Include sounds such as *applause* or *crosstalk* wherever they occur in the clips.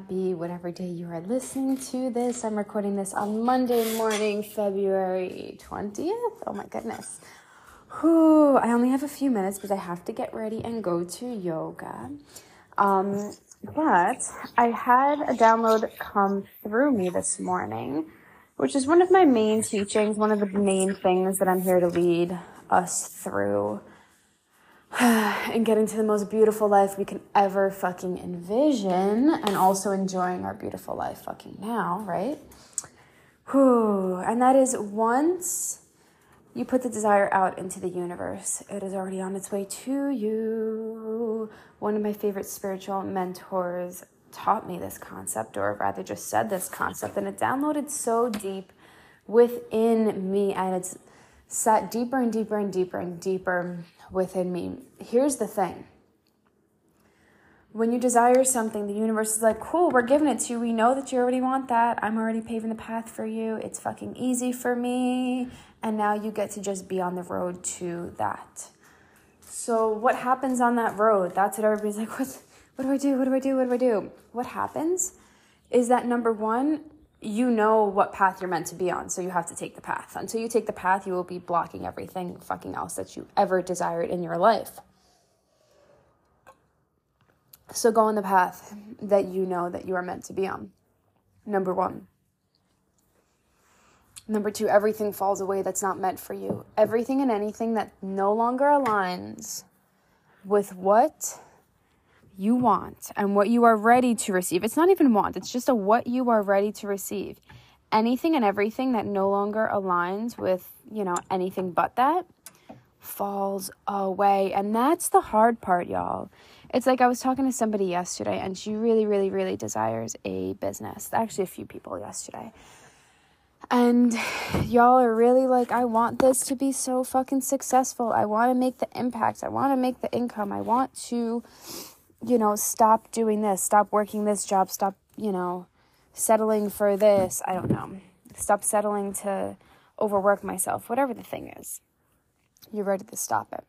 Happy whatever day you are listening to this. I'm recording this on Monday morning, February 20th. Oh my goodness. Whew, I only have a few minutes because I have to get ready and go to yoga. Um, but I had a download come through me this morning, which is one of my main teachings, one of the main things that I'm here to lead us through *sighs* and getting to the most beautiful life we can ever fucking envision and also enjoying our beautiful life fucking now, right? Whew. And that is once you put the desire out into the universe, it is already on its way to you. One of my favorite spiritual mentors taught me this concept, or rather just said this concept, and it downloaded so deep within me and it's sat deeper and deeper and deeper and deeper within me. Here's the thing when you desire something, the universe is like, cool, we're giving it to you. We know that you already want that. I'm already paving the path for you. It's fucking easy for me. And now you get to just be on the road to that. So, what happens on that road? That's what everybody's like, what, what do I do? What do I do? What do I do? What happens is that number one, you know what path you're meant to be on, so you have to take the path. Until you take the path, you will be blocking everything fucking else that you ever desired in your life. So go on the path that you know that you are meant to be on. Number one. Number two, everything falls away that's not meant for you. Everything and anything that no longer aligns with what you want and what you are ready to receive. It's not even want, it's just a what you are ready to receive. Anything and everything that no longer aligns with, you know, anything but that falls away. And that's the hard part, y'all. It's like I was talking to somebody yesterday and she really, really, really desires a business. Actually, a few people yesterday. And y'all are really like, I want this to be so fucking successful. I want to make the impact. I want to make the income. I want to you know, stop doing this, stop working this job, stop, you know, settling for this. I don't know. Stop settling to overwork myself, whatever the thing is. You're ready to stop it.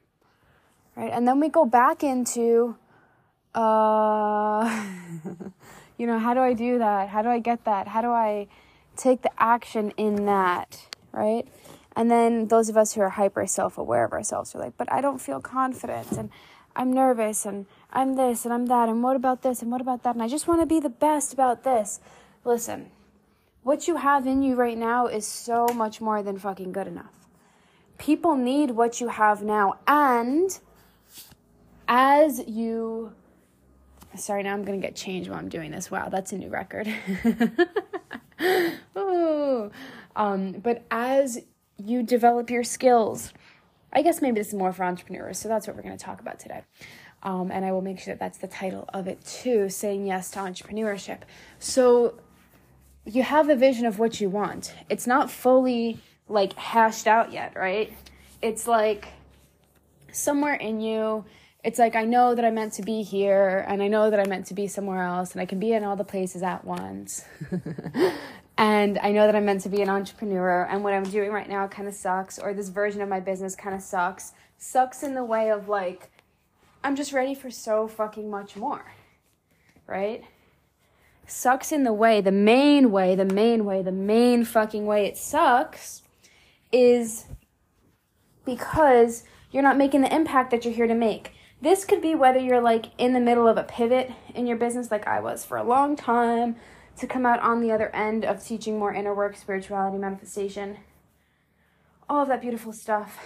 Right? And then we go back into, uh, *laughs* you know, how do I do that? How do I get that? How do I take the action in that? Right? And then those of us who are hyper self aware of ourselves are like, but I don't feel confident and I'm nervous and I'm this and I'm that and what about this and what about that and I just want to be the best about this. Listen, what you have in you right now is so much more than fucking good enough. People need what you have now and as you Sorry, now I'm to get changed while I'm doing this. Wow, that's a new record. *laughs* Ooh. Um, but as you develop your skills, I guess maybe this is more for entrepreneurs, so that's what we're going to talk about today. Um, and I will make sure that that's the title of it too saying yes to entrepreneurship. So you have a vision of what you want. It's not fully like hashed out yet, right? It's like somewhere in you, it's like I know that I'm meant to be here and I know that I'm meant to be somewhere else and I can be in all the places at once. *laughs* and I know that I'm meant to be an entrepreneur, and what I'm doing right now kind of sucks, or this version of my business kind of sucks. Sucks in the way of like, I'm just ready for so fucking much more, right? Sucks in the way, the main way, the main way, the main fucking way it sucks is because you're not making the impact that you're here to make. This could be whether you're like in the middle of a pivot in your business, like I was for a long time to come out on the other end of teaching more inner work, spirituality, manifestation, all of that beautiful stuff.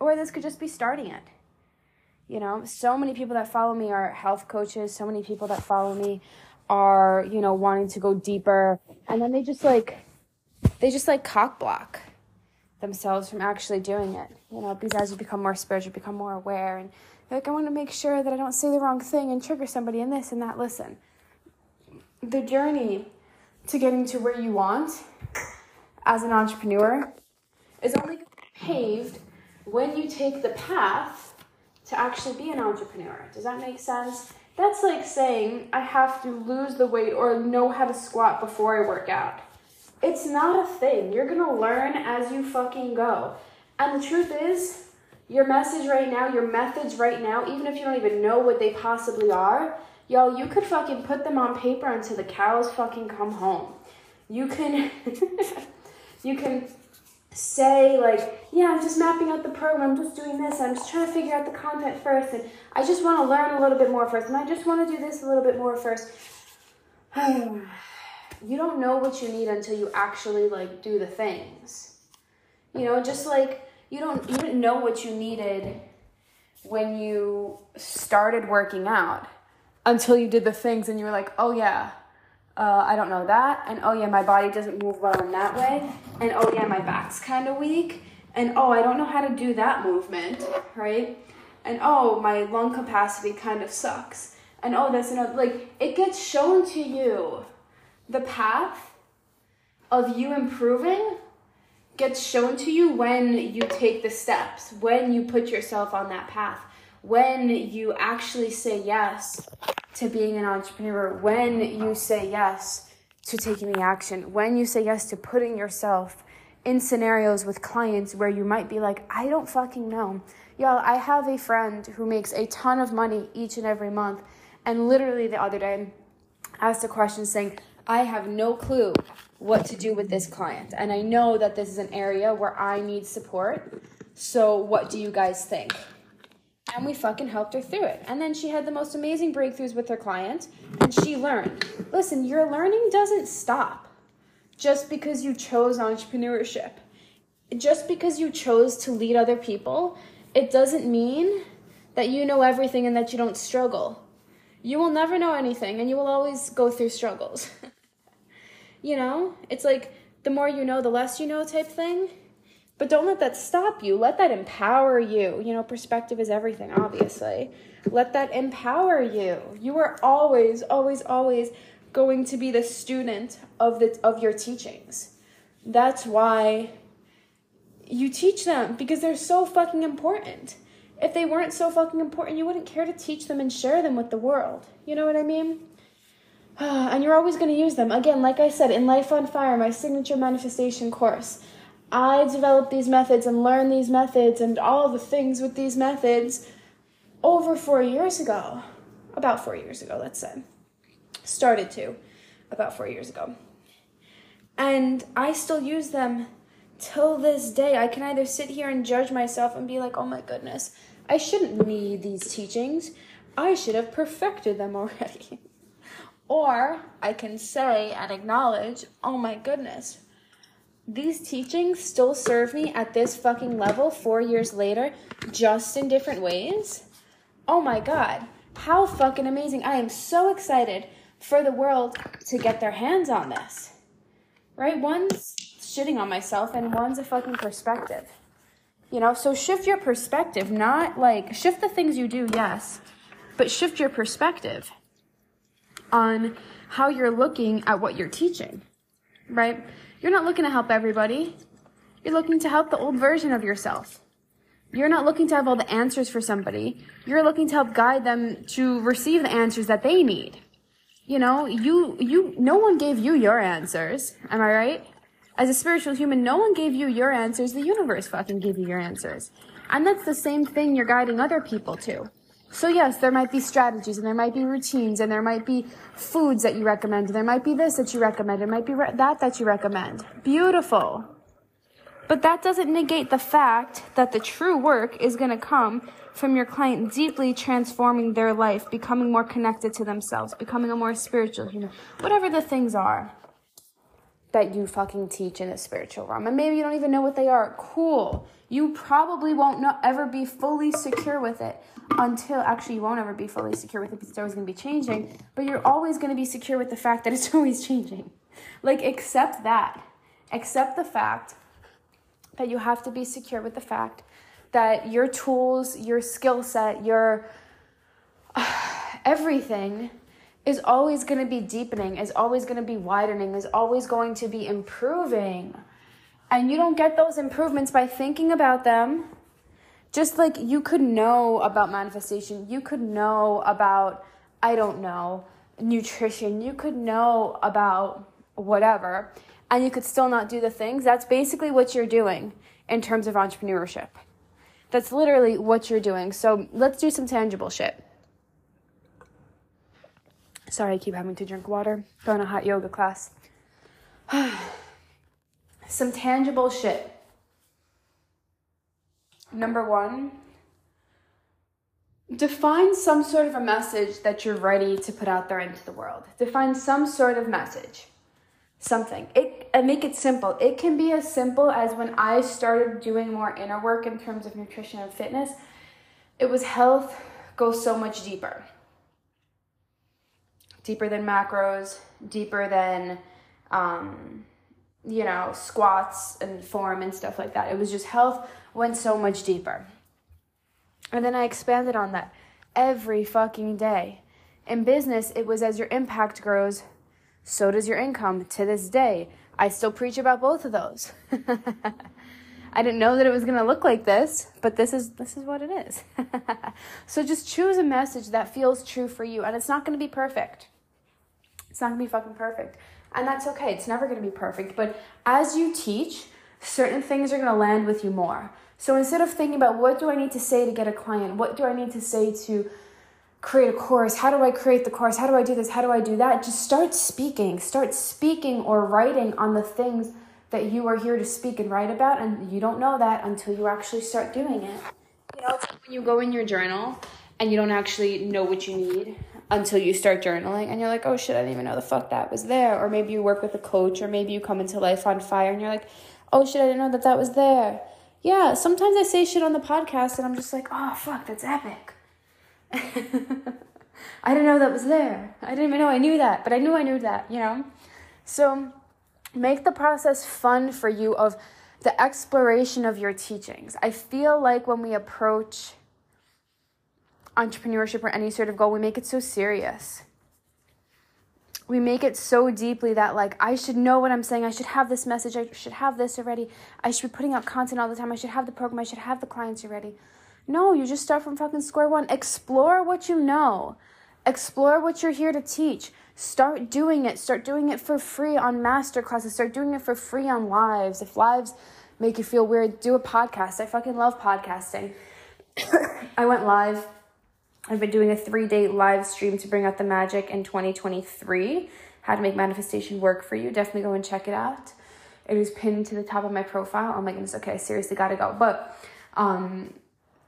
Or this could just be starting it. You know, so many people that follow me are health coaches, so many people that follow me are, you know, wanting to go deeper. And then they just like, they just like cock block themselves from actually doing it. You know, because as you become more spiritual, become more aware and Like, I want to make sure that I don't say the wrong thing and trigger somebody in this and that. Listen, the journey to getting to where you want as an entrepreneur is only paved when you take the path to actually be an entrepreneur. Does that make sense? That's like saying I have to lose the weight or know how to squat before I work out. It's not a thing. You're gonna learn as you fucking go. And the truth is, your message right now, your methods right now, even if you don't even know what they possibly are, y'all, you could fucking put them on paper until the cows fucking come home. You can, *laughs* you can say like, yeah, I'm just mapping out the program, I'm just doing this, I'm just trying to figure out the content first, and I just want to learn a little bit more first, and I just want to do this a little bit more first. *sighs* you don't know what you need until you actually like do the things. You know, just like you don't you didn't know what you needed when you started working out until you did the things and you were like, oh yeah, uh, I don't know that, and oh yeah, my body doesn't move well in that way, and oh yeah, my back's kind of weak, and oh, I don't know how to do that movement, right? And oh, my lung capacity kind of sucks, and oh, this and that. Like, it gets shown to you. The path of you improving gets shown to you when you take the steps, when you put yourself on that path, when you actually say yes to being an entrepreneur, when you say yes to taking the action, when you say yes to putting yourself in scenarios with clients where you might be like, I don't fucking know. Y'all, I have a friend who makes a ton of money each and every month, and literally the other day asked a question saying, I have no clue what to do with this client, and I know that this is an area where I need support. So, what do you guys think? and we fucking helped her through it. And then she had the most amazing breakthroughs with her client, and she learned. Listen, your learning doesn't stop just because you chose entrepreneurship. Just because you chose to lead other people, it doesn't mean that you know everything and that you don't struggle. You will never know anything, and you will always go through struggles. *laughs* you know, it's like the more you know, the less you know type thing. But don't let that stop you. Let that empower you. You know, perspective is everything, obviously. Let that empower you. You are always, always, always going to be the student of the of your teachings. That's why you teach them because they're so fucking important. If they weren't so fucking important, you wouldn't care to teach them and share them with the world. You know what I mean? *sighs* And you're always going to use them. Again, like I said, in Life on Fire, my signature manifestation course, I developed these methods and learned these methods and all the things with these methods over four years ago. About four years ago, let's say. Started to about four years ago. And I still use them till this day. I can either sit here and judge myself and be like, oh my goodness, I shouldn't need these teachings. I should have perfected them already. *laughs* or I can say and acknowledge, oh my goodness, these teachings still serve me at this fucking level four years later, just in different ways. Oh my god, how fucking amazing. I am so excited for the world to get their hands on this. Right? One's shitting on myself, and one's a fucking perspective. You know, so shift your perspective, not like shift the things you do, yes, but shift your perspective on how you're looking at what you're teaching, right? You're not looking to help everybody. You're looking to help the old version of yourself. You're not looking to have all the answers for somebody. You're looking to help guide them to receive the answers that they need. You know, you, you, no one gave you your answers. Am I right? As a spiritual human, no one gave you your answers. The universe fucking gave you your answers. And that's the same thing you're guiding other people to. So yes, there might be strategies and there might be routines and there might be foods that you recommend. There might be this that you recommend. There might be re- that that you recommend. Beautiful. But that doesn't negate the fact that the true work is going to come from your client deeply transforming their life, becoming more connected to themselves, becoming a more spiritual human, whatever the things are that you fucking teach in the spiritual realm. And maybe you don't even know what they are. Cool. You probably won't know, ever be fully secure with it until actually you won't ever be fully secure with it because it's always going to be changing. But you're always going to be secure with the fact that it's *laughs* always changing. Like, accept that. Accept the fact that you have to be secure with the fact that your tools, your skill set, your *sighs* everything is always going to be deepening, is always going to be widening, is always going to be improving. And you don't get those improvements by thinking about them. Just like you could know about manifestation, you could know about, I don't know, nutrition, you could know about whatever, and you could still not do the things. That's basically what you're doing in terms of entrepreneurship. That's literally what you're doing. So let's do some tangible shit. Sorry, I keep having to drink water. Going to hot yoga class. *sighs* some tangible shit. Number one, define some sort of a message that you're ready to put out there into the world. Define some sort of message. Something. It and make it simple. It can be as simple as when I started doing more inner work in terms of nutrition and fitness, it was health goes so much deeper deeper than macros, deeper than, um, you know, squats and form and stuff like that. It was just health went so much deeper. And then I expanded on that every fucking day. In business, it was as your impact grows, so does your income to this day. I still preach about both of those. *laughs* I didn't know that it was going to look like this, but this is this is what it is. *laughs* so just choose a message that feels true for you and it's not going to be perfect. It's not gonna be fucking perfect. And that's okay. It's never gonna be perfect. But as you teach, certain things are gonna land with you more. So instead of thinking about what do I need to say to get a client, what do I need to say to create a course, how do I create the course, how do I do this, how do I do that, just start speaking. Start speaking or writing on the things that you are here to speak and write about. And you don't know that until you actually start doing it. You know, when you go in your journal and you don't actually know what you need until you start journaling and you're like, oh shit, I didn't even know the fuck that was there. Or maybe you work with a coach, or maybe you come into life on fire and you're like, oh shit, I didn't know that that was there. Yeah, sometimes I say shit on the podcast and I'm just like, oh fuck, that's epic. *laughs* I didn't know that was there. I didn't even know I knew that, but I knew I knew that, you know? So make the process fun for you of the exploration of your teachings. I feel like when we approach entrepreneurship or any sort of goal, we make it so serious. We make it so deeply that, like, I should know what I'm saying. I should have this message. I should have this already. I should be putting out content all the time. I should have the program. I should have the clients already. No, you just start from fucking square one. Explore what you know, explore what you're here to teach. Start doing it. Start doing it for free on master classes. Start doing it for free on lives. If lives make you feel weird, do a podcast. I fucking love podcasting. *coughs* I went live I've been doing a three day live stream to bring out the magic in 2023. How to make manifestation work for you. Definitely go and check it out. It is pinned to the top of my profile. Oh my goodness. Okay, I seriously gotta go. But um,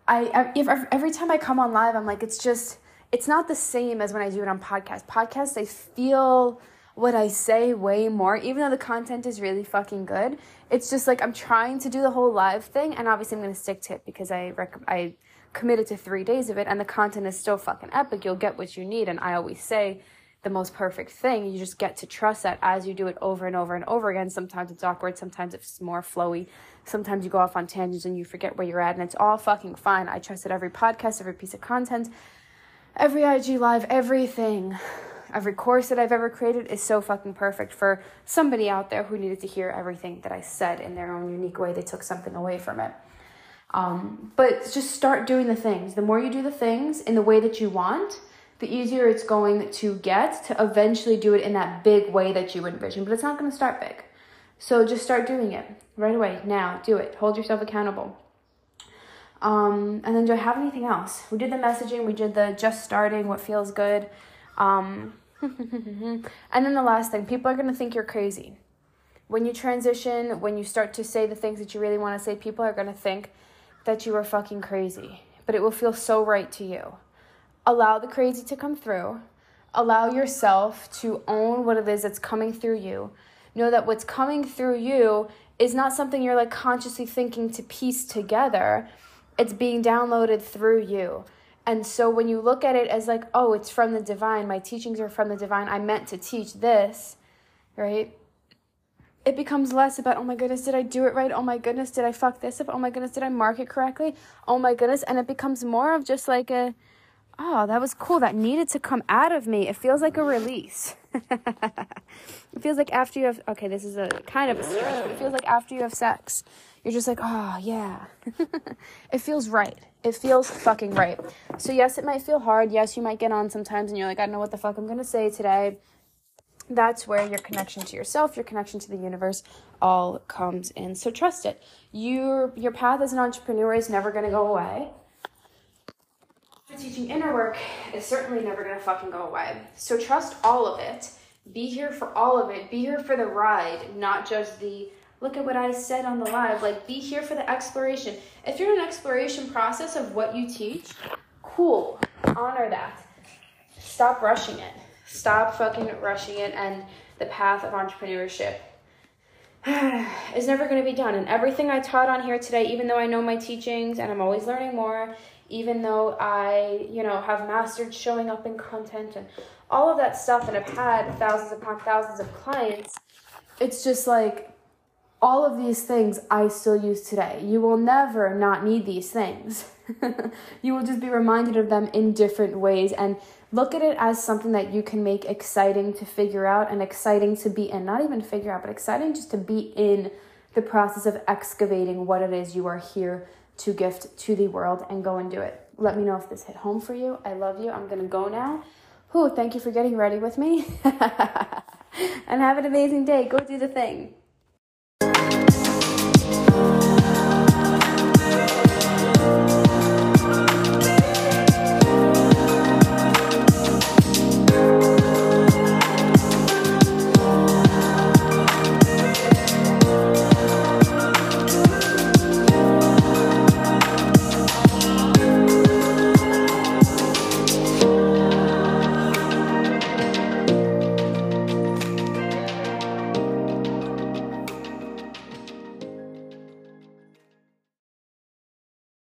I, I every time I come on live, I'm like, it's just it's not the same as when I do it on podcast. Podcast, I feel what I say way more, even though the content is really fucking good. It's just like I'm trying to do the whole live thing, and obviously I'm gonna stick to it because I rec- I committed to three days of it and the content is still fucking epic, you'll get what you need. And I always say the most perfect thing, you just get to trust that as you do it over and over and over again. Sometimes it's awkward, sometimes it's more flowy, sometimes you go off on tangents and you forget where you're at, and it's all fucking fine. I trust trusted every podcast, every piece of content, every IG live, everything. Every course that I've ever created is so fucking perfect for somebody out there who needed to hear everything that I said in their own unique way. They took something away from it. Um, but just start doing the things. The more you do the things in the way that you want, the easier it's going to get to eventually do it in that big way that you envision. But it's not going to start big. So just start doing it right away. Now, do it. Hold yourself accountable. Um, and then do I have anything else? We did the messaging, we did the just starting, what feels good. Um, *laughs* and then the last thing people are going to think you're crazy. When you transition, when you start to say the things that you really want to say, people are going to think that you are fucking crazy, but it will feel so right to you. Allow the crazy to come through. Allow yourself to own what it is that's coming through you. Know that what's coming through you is not something you're like consciously thinking to piece together. It's being downloaded through you. And so when you look at it as like, oh, it's from the divine, my teachings are from the divine, I meant to teach this, right? It becomes less about, oh my goodness, did I do it right? Oh my goodness, did I fuck this up? Oh my goodness, did I mark it correctly? Oh my goodness. And it becomes more of just like a, oh, that was cool. That needed to come out of me. It feels like a release. *laughs* it feels like after you have, okay, this is a kind of a stretch, but it feels like after you have sex, you're just like, oh, yeah. *laughs* it feels right. It feels fucking right. So, yes, it might feel hard. Yes, you might get on sometimes and you're like, I don't know what the fuck I'm going to say today that's where your connection to yourself, your connection to the universe all comes in. So trust it. Your your path as an entrepreneur is never going to go away. Teaching inner work is certainly never going to fucking go away. So trust all of it. Be here for all of it. Be here for the ride, not just the look at what I said on the live. Like be here for the exploration. If you're in an exploration process of what you teach, cool. Honor that. Stop rushing it Stop fucking rushing it and the path of entrepreneurship *sighs* is never going to be done. And everything I taught on here today, even though I know my teachings and I'm always learning more, even though I, you know, have mastered showing up in content and all of that stuff and I've had thousands upon thousands of clients, it's just like all of these things I still use today. You will never not need these things. *laughs* you will just be reminded of them in different ways and look at it as something that you can make exciting to figure out and exciting to be in. Not even figure out, but exciting just to be in the process of excavating what it is you are here to gift to the world and go and do it. Let me know if this hit home for you. I love you. I'm going to go now. Whew, thank you for getting ready with me. *laughs* and have an amazing day. Go do the thing.